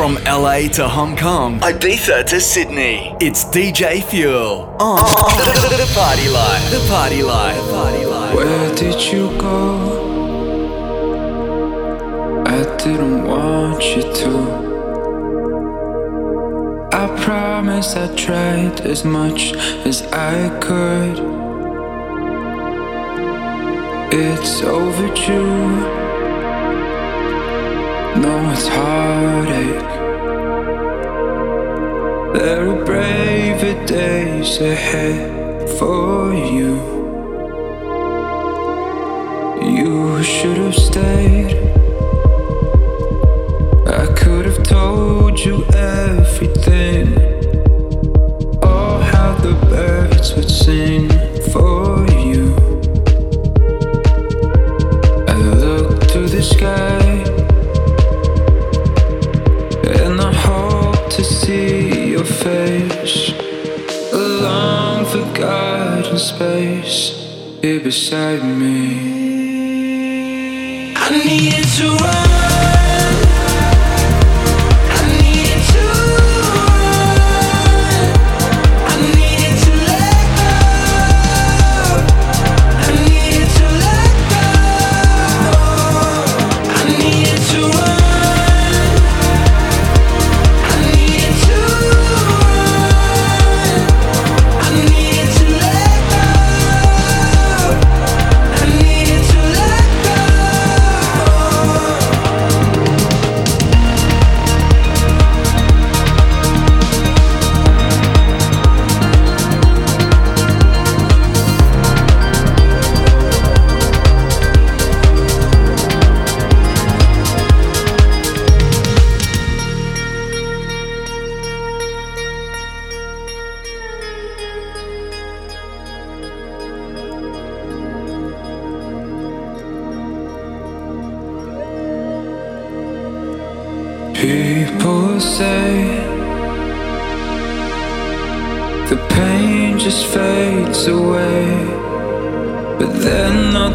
From LA to Hong Kong, Ibiza to Sydney, it's DJ Fuel on oh. the Party Life. The Party Life. The Party Life. Where did you go? I didn't want you to. I promise I tried as much as I could. It's overdue. No, it's heartache. There are braver days ahead for you. You should have stayed. I could have told you everything. Oh, how the birds would sing for you. I look to the sky forgotten space here beside me. I needed to run.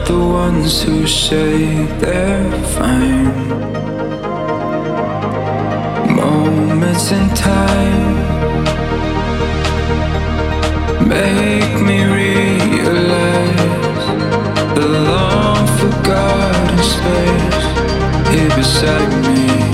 The ones who say they're fine. Moments in time make me realize the long forgotten space here beside me.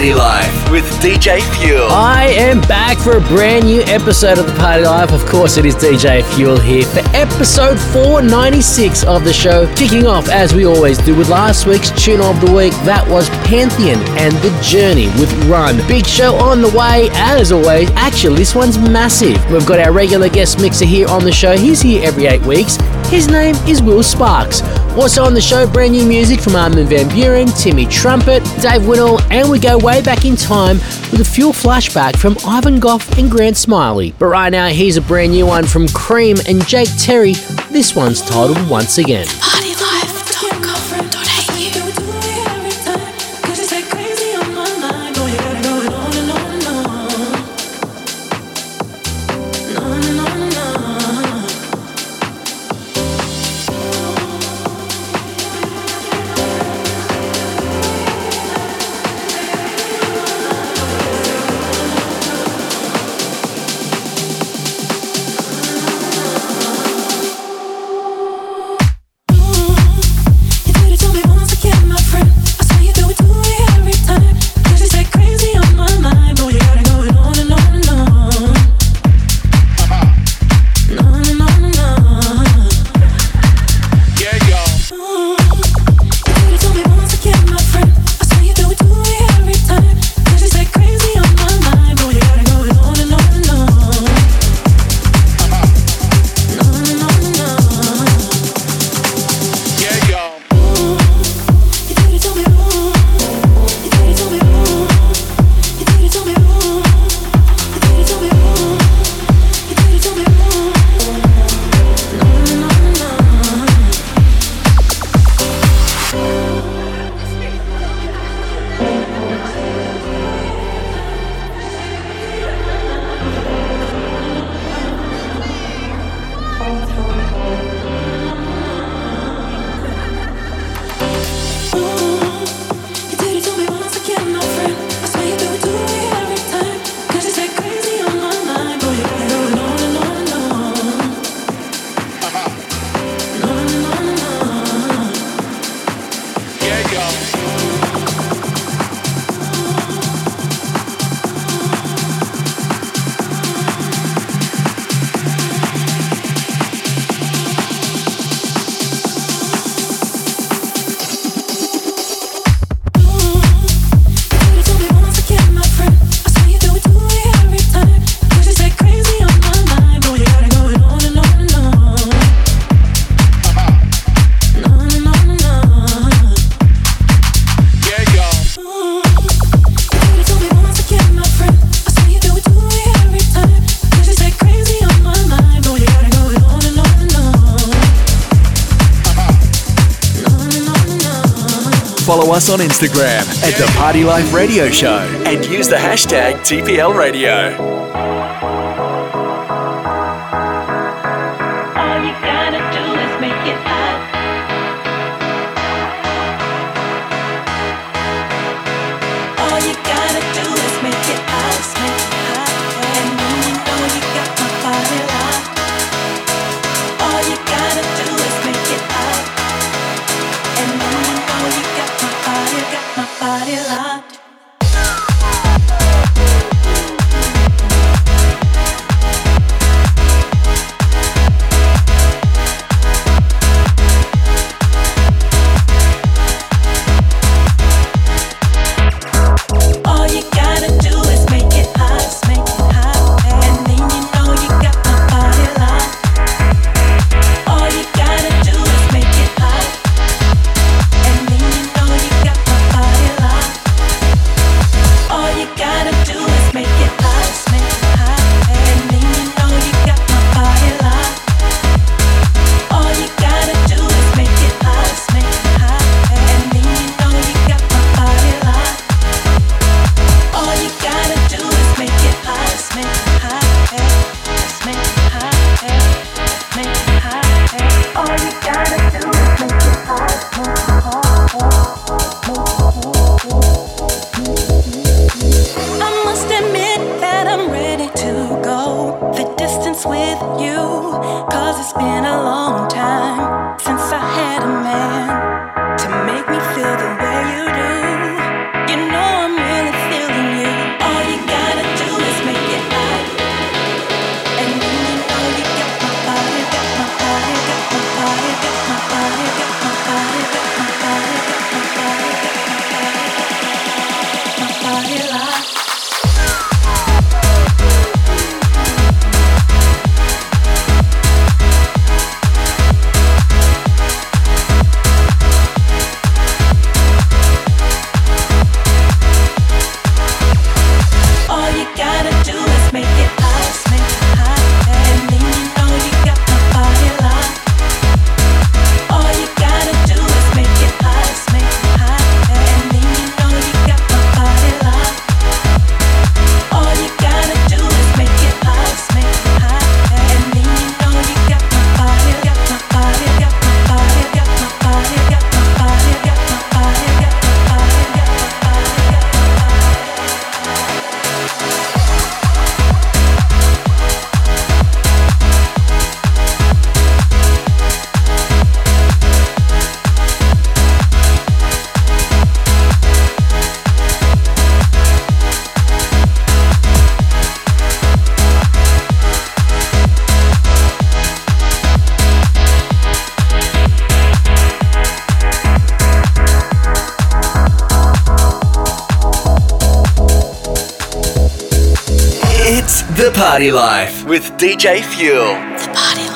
Party Life with DJ Fuel. I am back for a brand new episode of the Party Life. Of course, it is DJ Fuel here for episode 496 of the show. Kicking off as we always do with last week's tune of the week. That was Pantheon and The Journey with Run. Big show on the way, as always. Actually, this one's massive. We've got our regular guest mixer here on the show. He's here every eight weeks. His name is Will Sparks. Also on the show, brand new music from Armin van Buuren, Timmy Trumpet, Dave Winnell, and we go way back in time with a fuel flashback from Ivan Gough and Grant Smillie. But right now, here's a brand new one from Cream and Jake Terry. This one's titled Once Again. Ooh. Us on Instagram at The Party Life Radio Show and use the hashtag TPL Radio. Party Life with DJ Fuel. ThePartyLife.com.au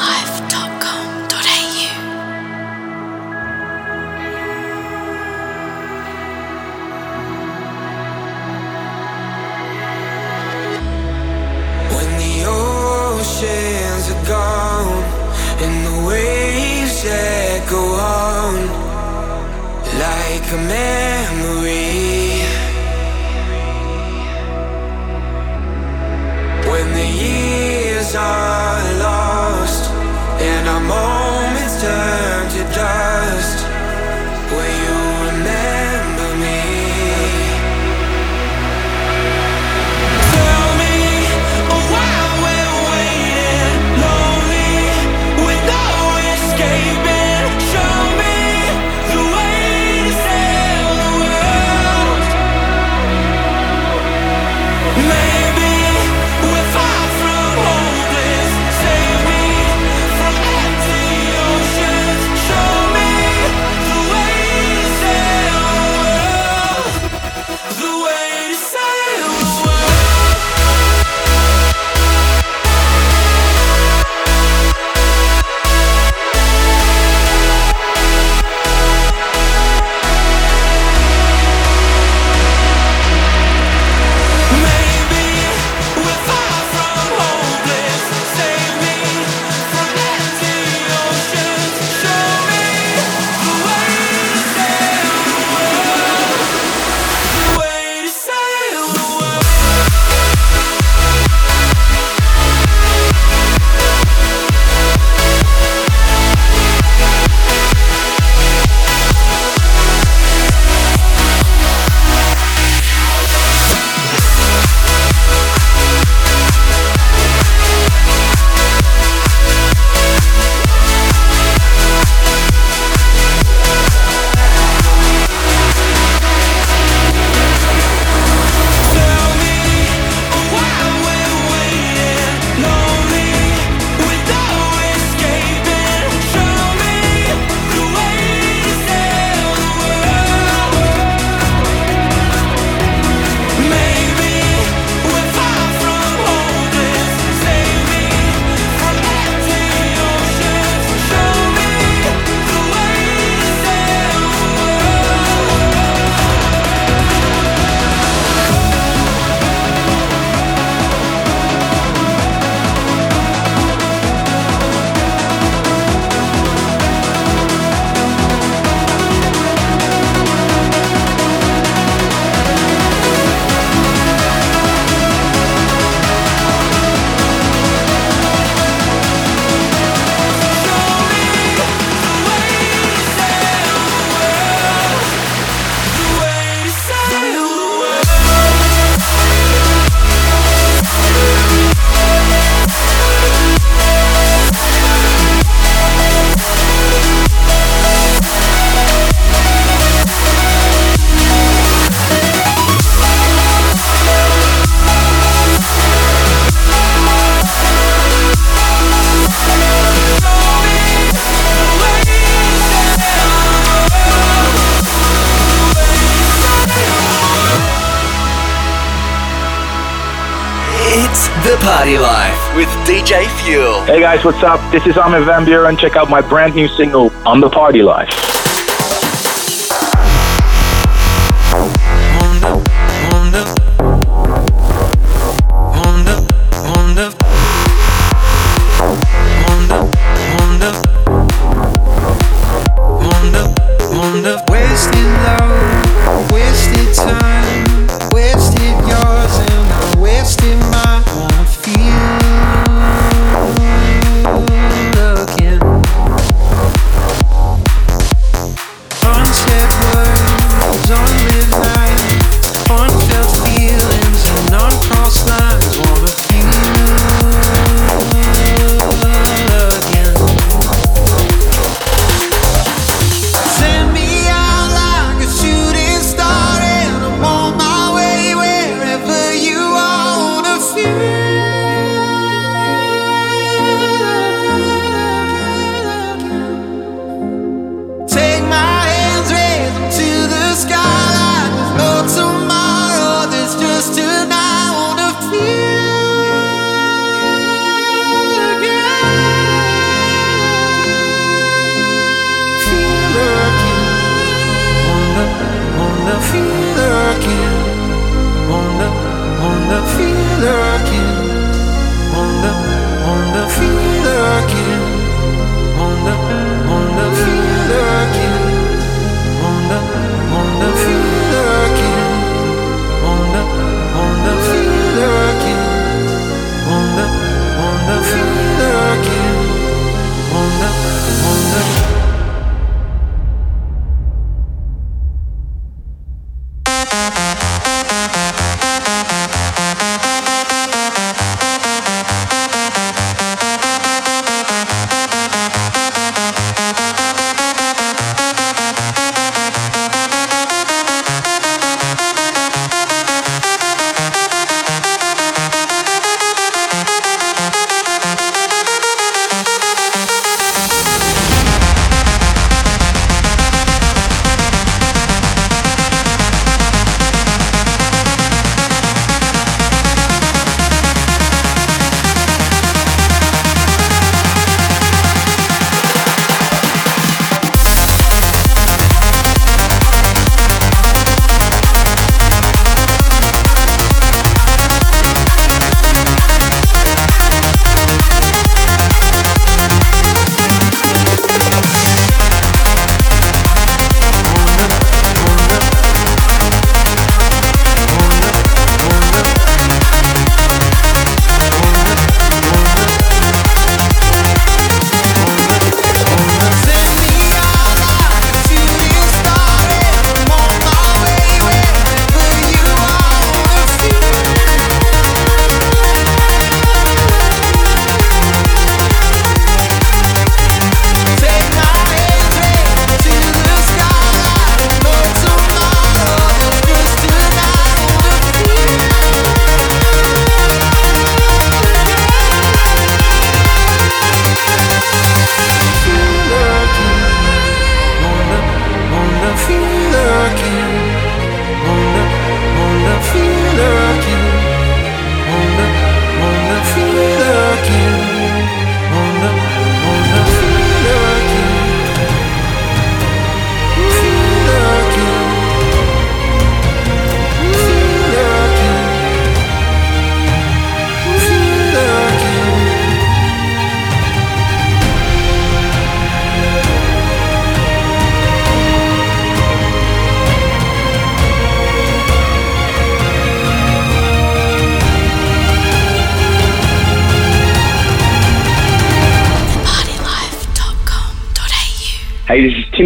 Party Life with DJ Fuel. Hey guys, what's up? This is Armin van Buuren. Check out my brand new single, On the Party Life.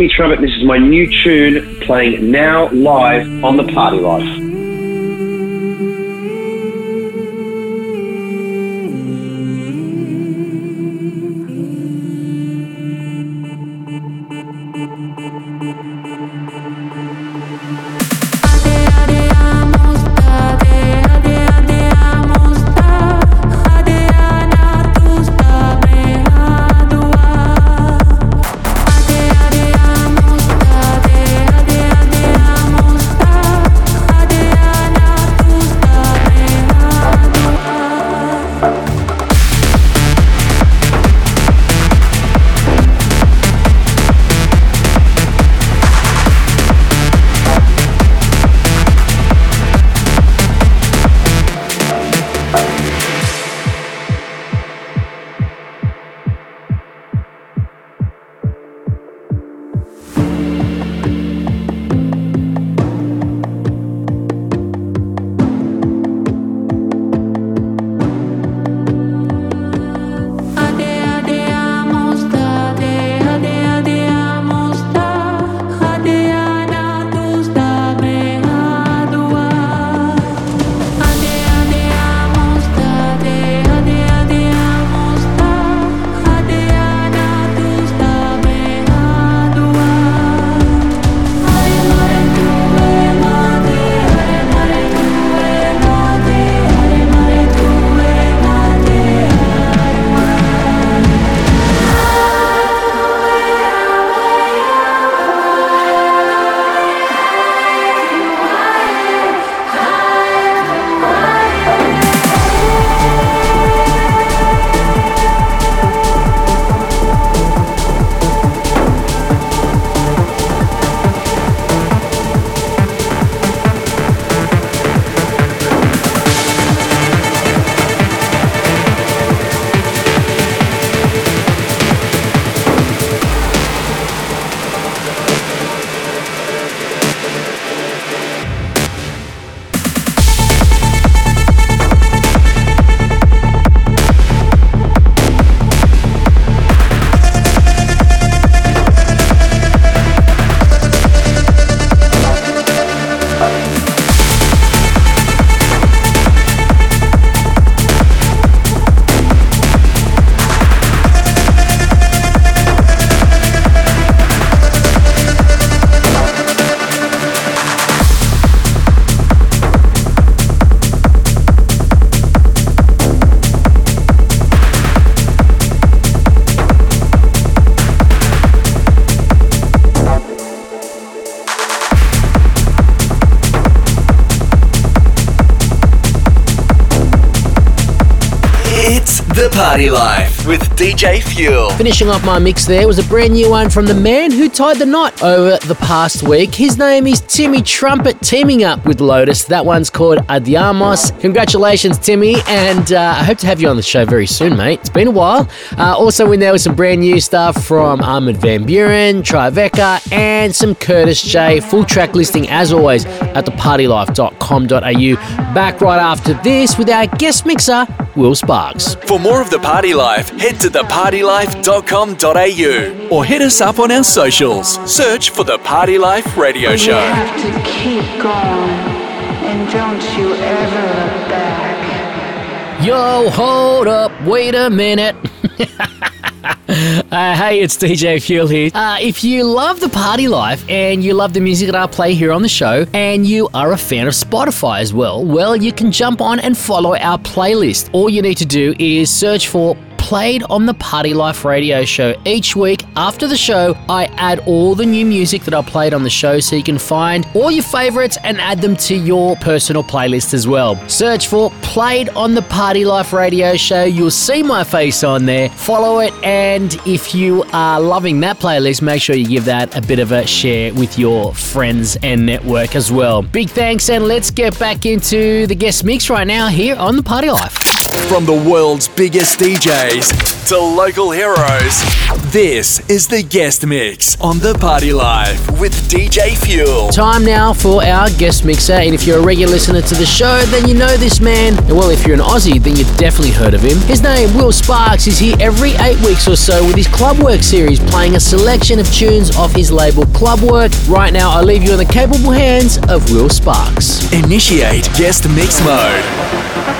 Trumpet. This is my new tune playing now live on the Party Life. Party Life with DJ Fuel. Finishing off my mix there was a brand new one from the man who tied the knot over the past week. His name is Timmy Trumpet, teaming up with Lotus. That one's called Adiamos. Congratulations, Timmy, and uh, I hope to have you on the show very soon, mate. It's been a while. Uh, also in there was some brand new stuff from Armin van Buuren, Tribeca, and some Curtis J. Full track listing, as always, at thepartylife.com.au. Back right after this with our guest mixer, Will Sparks. For more of The Party Life, head to thepartylife.com.au or hit us up on our socials. Search for The Party Life Radio You Show. have to keep going, and don't you ever look back. Yo, hold up, wait a minute. Uh, hey, it's DJ Fuel here. Uh, if you love the party life and you love the music that I play here on the show, and you are a fan of Spotify as well, well, you can jump on and follow our playlist. All you need to do is search for played on the Party Life radio show. Each week after the show, I add all the new music that I played on the show so you can find all your favorites and add them to your personal playlist as well. Search for played on the Party Life radio show. You'll see my face on there. Follow it, and if you are loving that playlist, make sure you give that a bit of a share with your friends and network as well. Big thanks, and let's get back into the guest mix right now here on the Party Life. From the world's biggest DJs to local heroes, this is the guest mix on The Party Life with DJ Fuel. Time now for our guest mixer, and if you're a regular listener to the show, then you know this man. And well, if you're an Aussie, then you've definitely heard of him. His name, Will Sparks, is here every eight weeks or so with his Clubwork series, playing a selection of tunes off his label Clubwork. Right now, I leave you in the capable hands of Will Sparks. Initiate guest mix mode.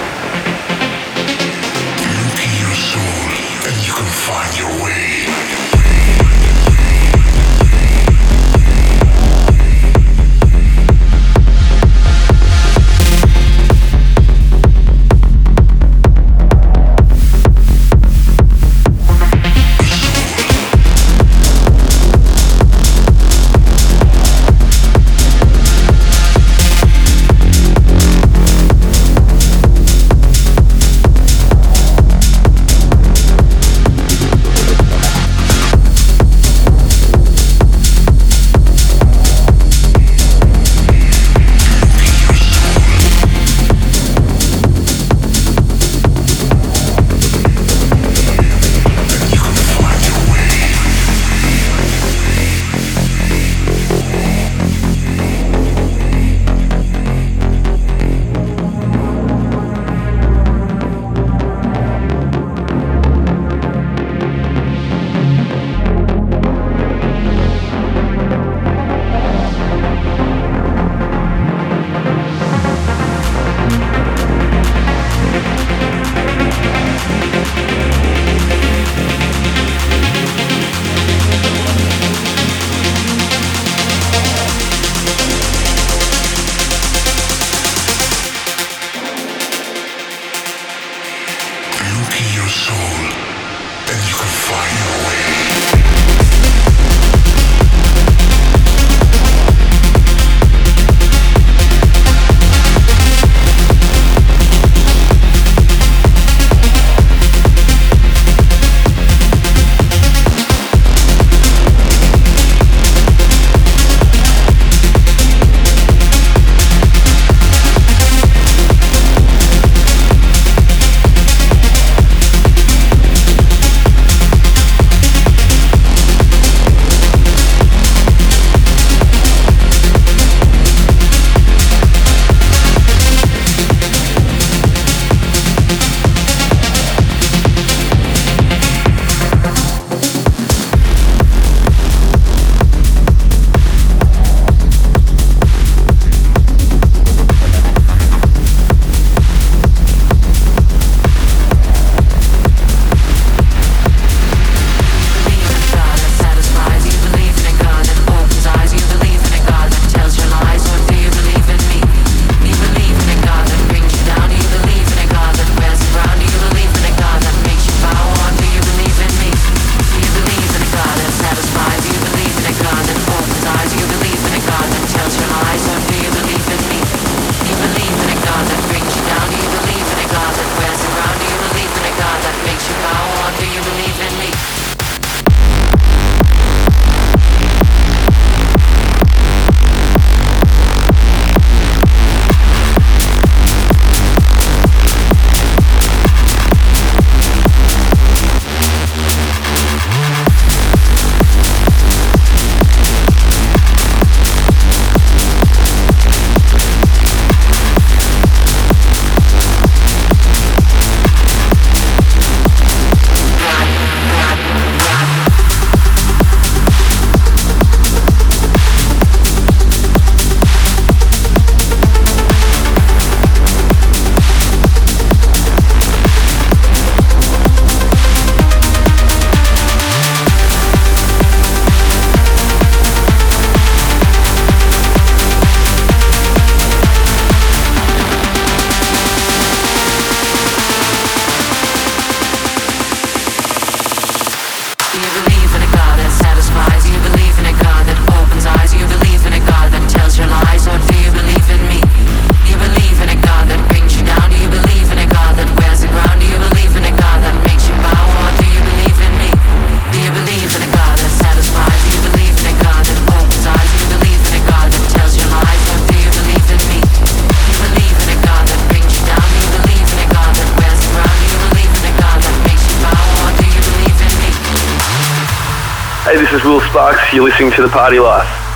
you're listening to The Party Life.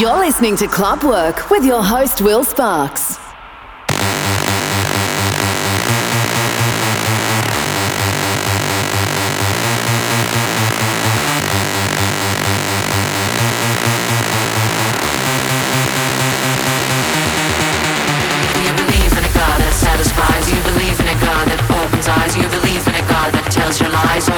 You're listening to Clubwork with your host, Will Sparks. You believe in a God that opens eyes. You believe in a God that tells your lies.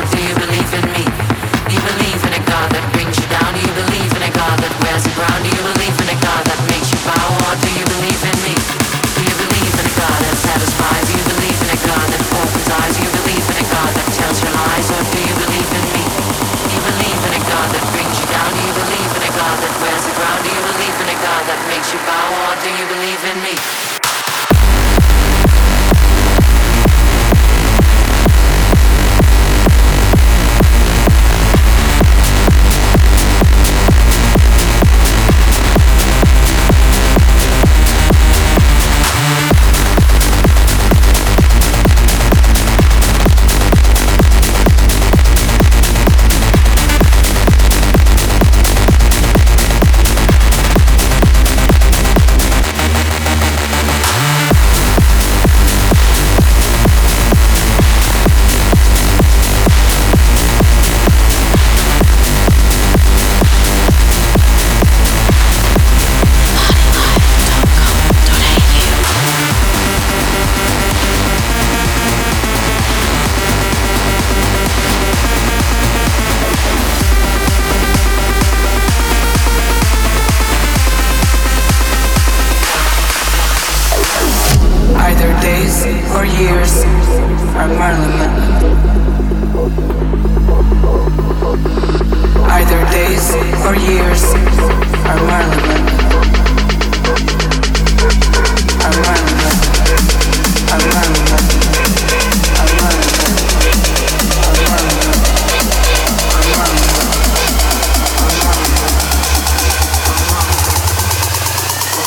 years.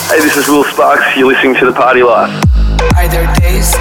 Hey, this is Will Sparks. You're listening to The Party Life. Are there days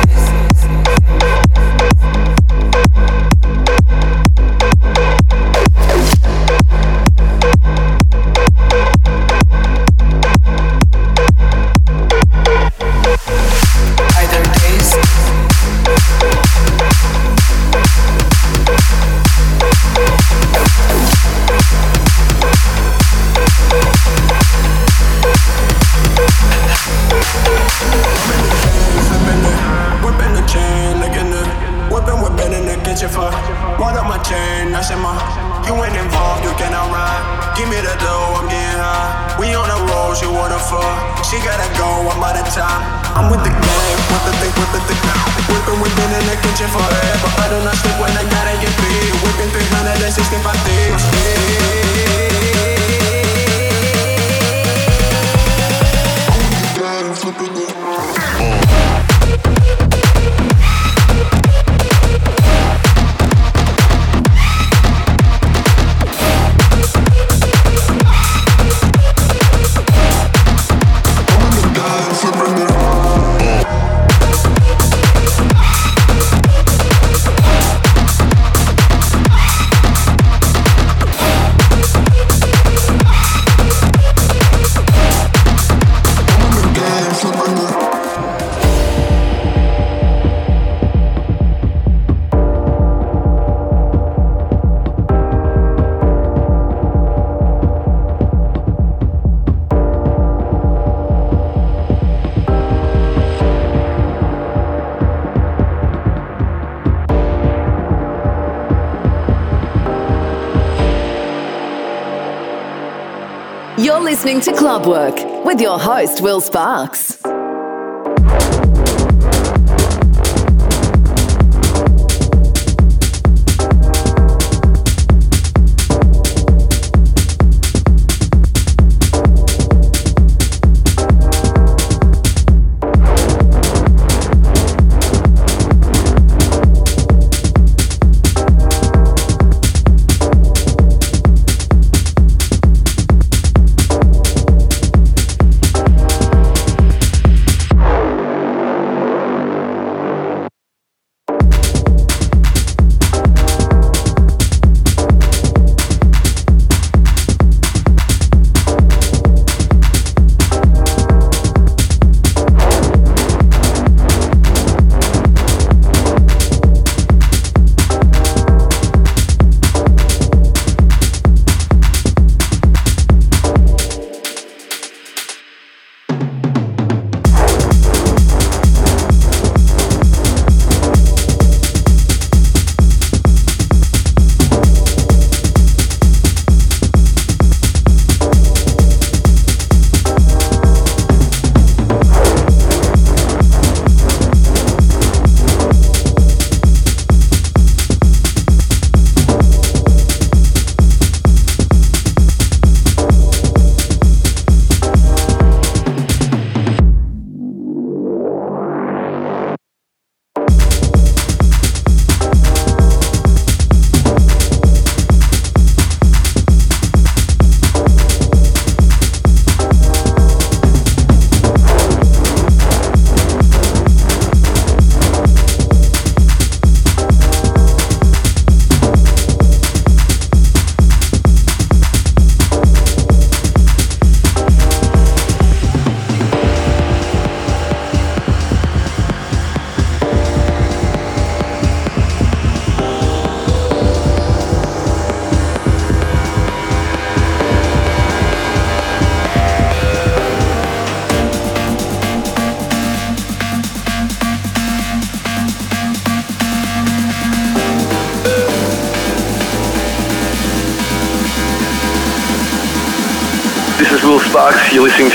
listening to Club Work with your host, Will Sparks.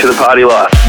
To The Party Life.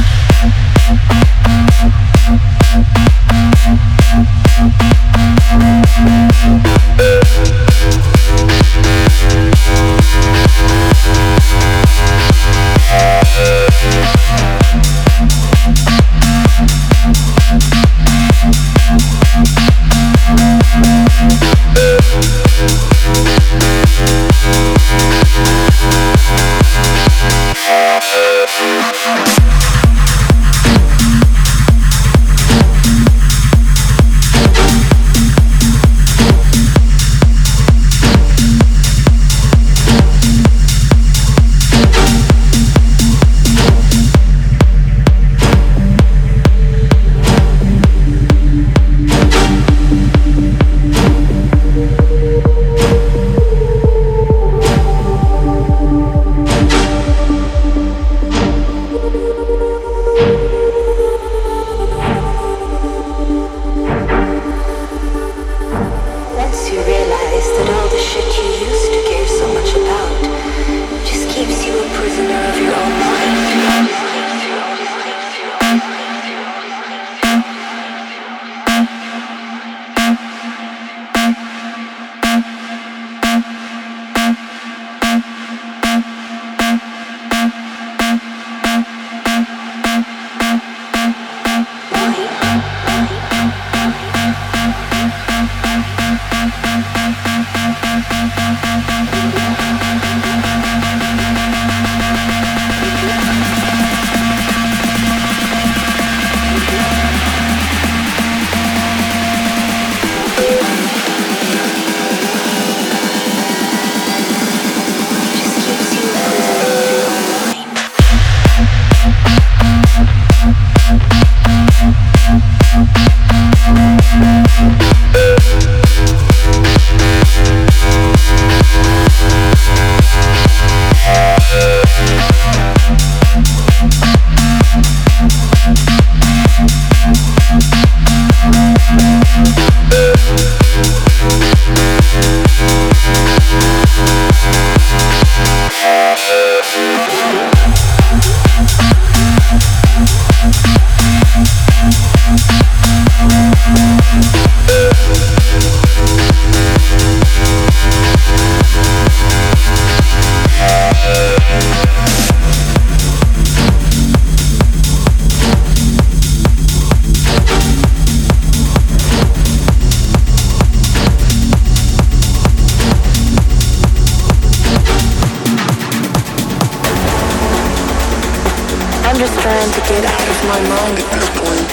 Just trying to get out of my mind at this point.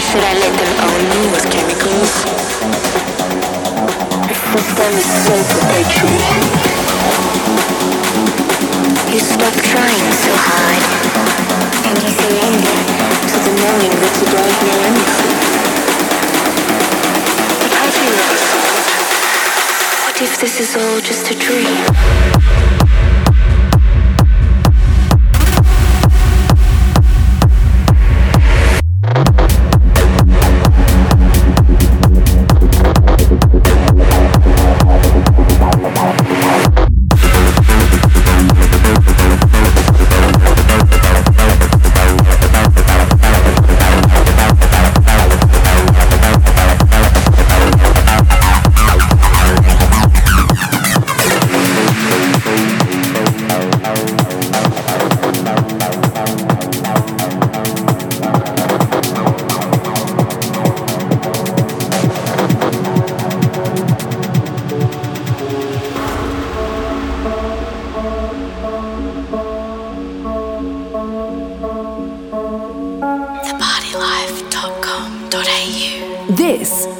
Should I let them own me with chemicals? The system is so perpetual. You stop trying so hard, and you surrender to the knowing that you don't know anything. But have you ever what if this is all just a dream?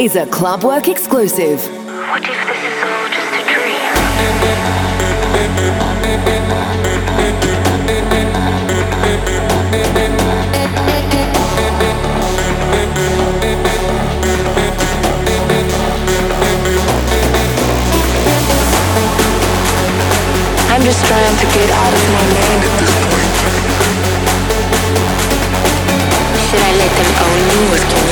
Is a Clubwork exclusive. What if this is all just a dream? I'm just trying to get out of my mind at this point. Should I let them own me with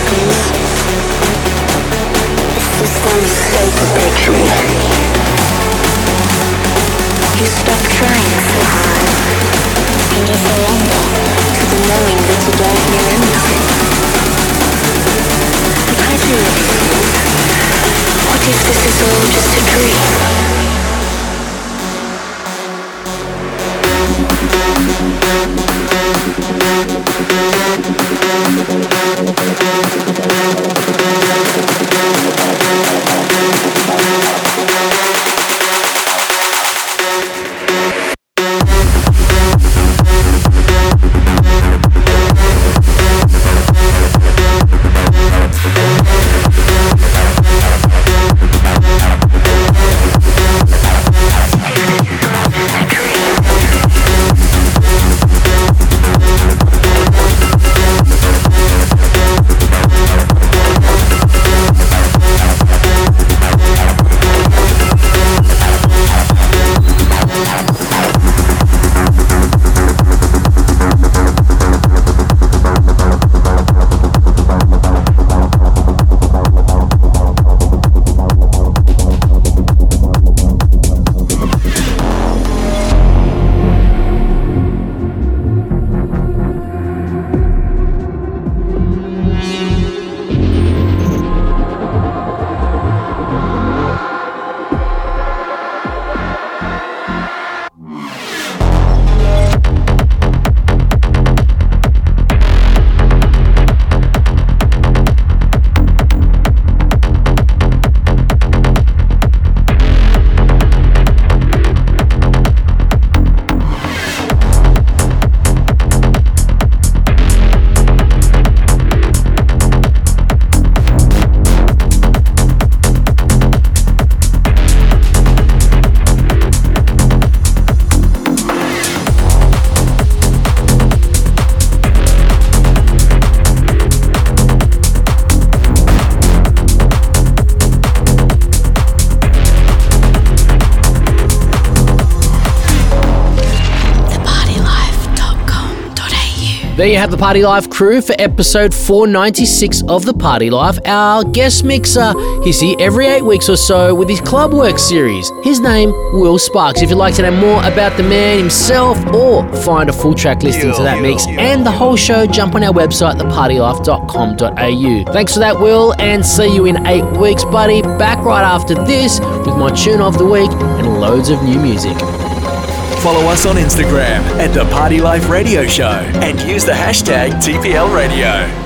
There you have the Party Life crew for episode 496 of the Party Life. Our guest mixer, he's here every eight weeks or so with his Club Work series. His name, Will Sparks. If you'd like to know more about the man himself or find a full track listing to that mix and the whole show, jump on our website, thepartylife.com.au. Thanks for that, Will, and see you in eight weeks, buddy. Back right after this with my tune of the week and loads of new music. Follow us on Instagram at The Party Life Radio Show and use the hashtag TPL Radio.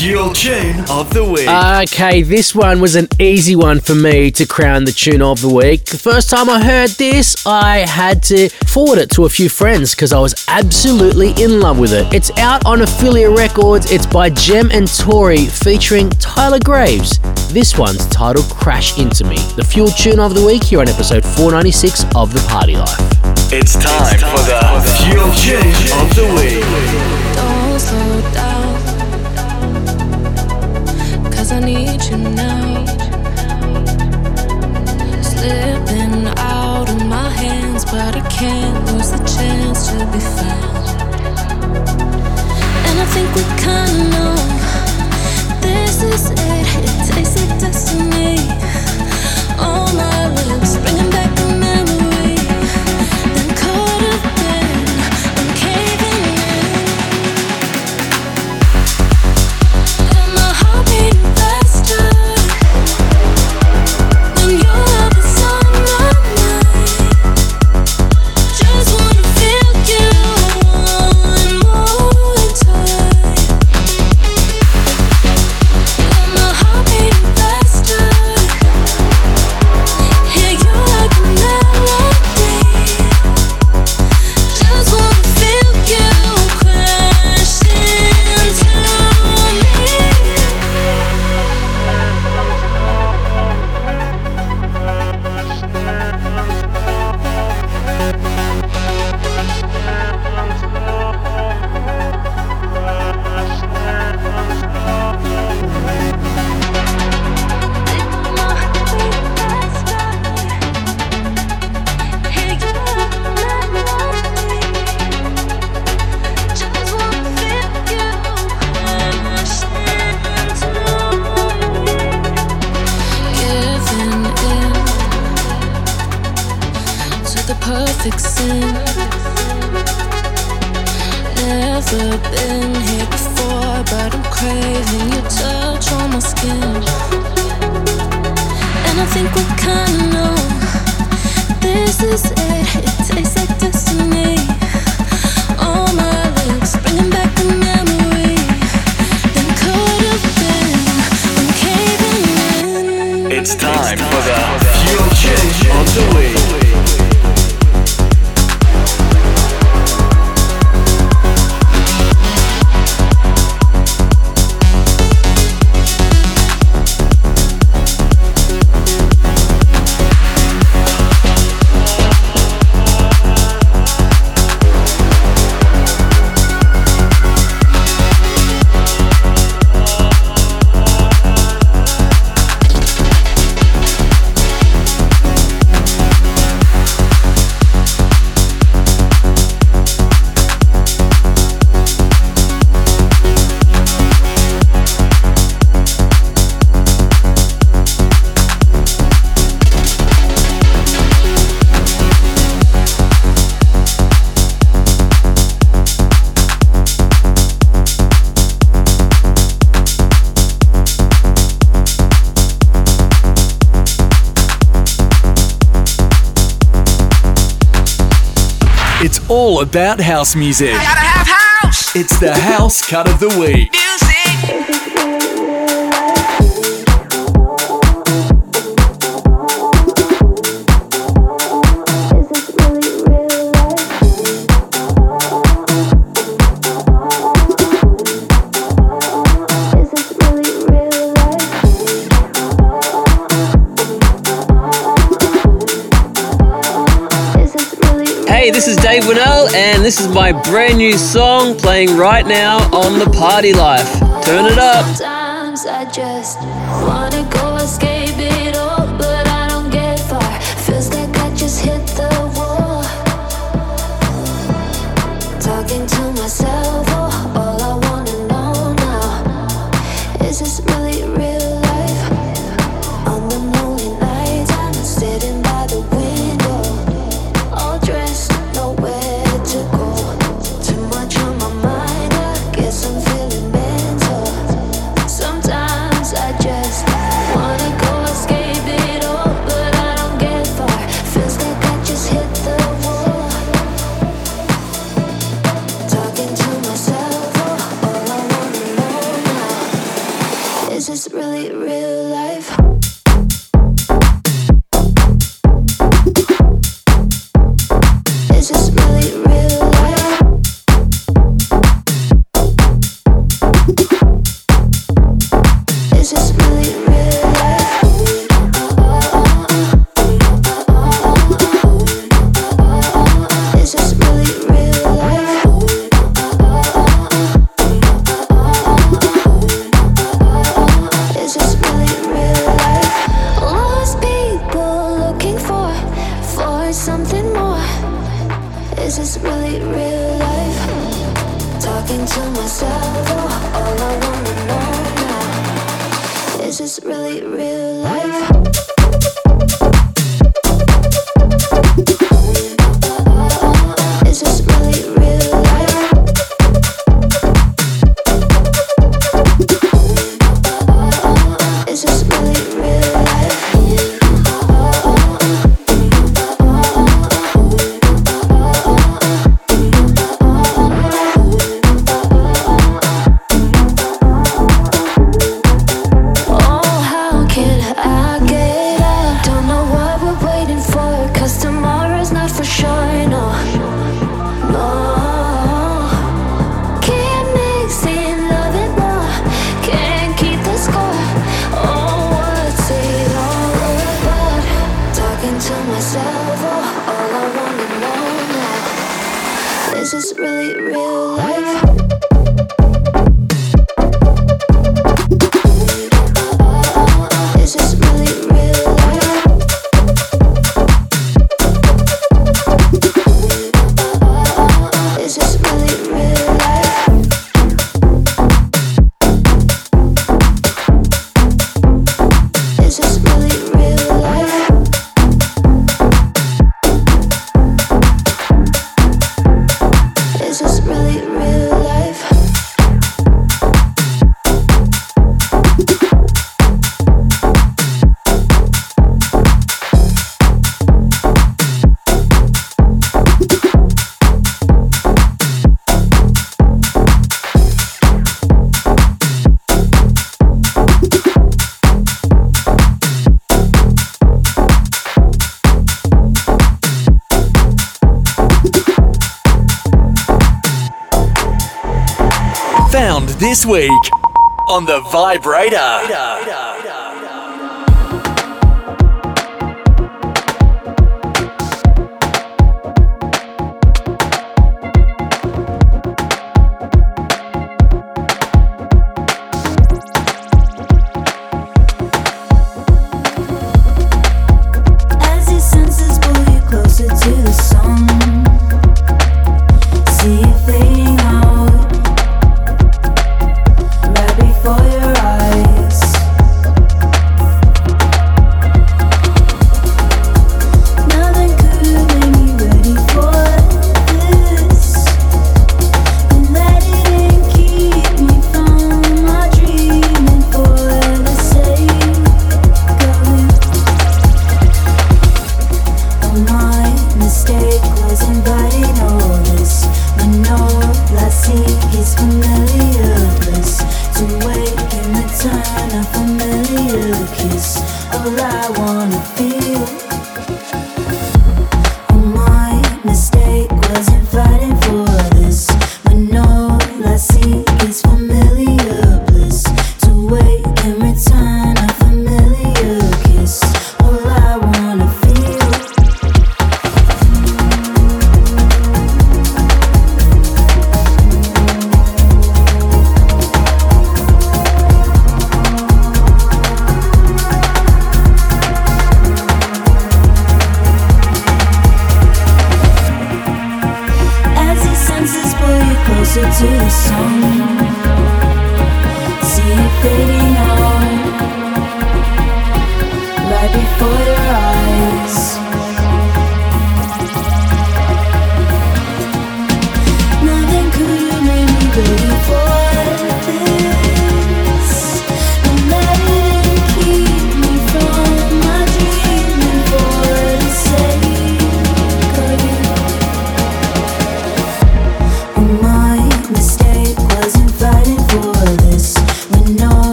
Fuel Tune of the Week. Okay, this one was an easy one for me to crown the tune of the week. The first time I heard this, I had to forward it to a few friends because I was absolutely in love with it. It's out on Affiliate Records. It's by Gem and Tauri featuring Tyler Graves. This one's titled Crash Into Me. The Fuel Tune of the Week here on episode 496 of The Party Life. It's time, for the Fuel Tune of the Week. About house music. It's the house cut of the week. Brand new song playing right now on the Party Life. Turn it up.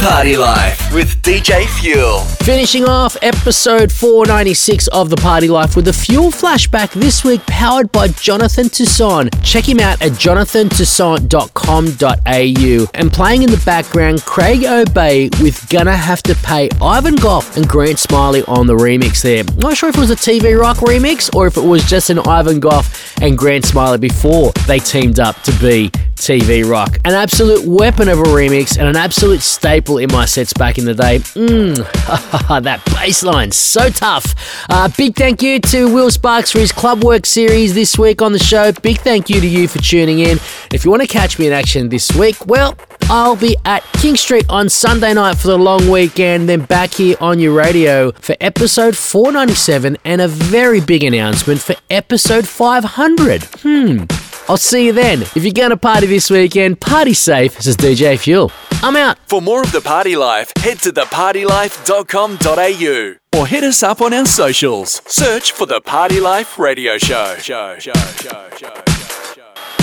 Party Life with DJ Fuel. Finishing off episode 496 of The Party Life with a fuel flashback this week powered by Jonathan Toussaint. Check him out at jonathantoussaint.com.au. And playing in the background, Craig Obey with Gonna Have to Pay Ivan Gough and Grant Smillie on the remix there. Not sure if it was a TV Rock remix or if it was just an Ivan Gough and Grant Smillie before they teamed up to be TV Rock. An absolute weapon of a remix and an absolute staple in my sets back in the day. Mmm, that bass line, so tough. Uh, big thank you to Will Sparks for his Club Work series this week on the show. Big thank you to you for tuning in. If you want to catch me in action this week, well, I'll be at King Street on Sunday night for the long weekend, then back here on your radio for episode 497 and a very big announcement for episode 500. Hmm. I'll see you then. If you're going to party this weekend, party safe. This is DJ Fuel. I'm out. For more of The Party Life, head to thepartylife.com.au or hit us up on our socials. Search for The Party Life Radio Show. Show. Show, show, show, show, show.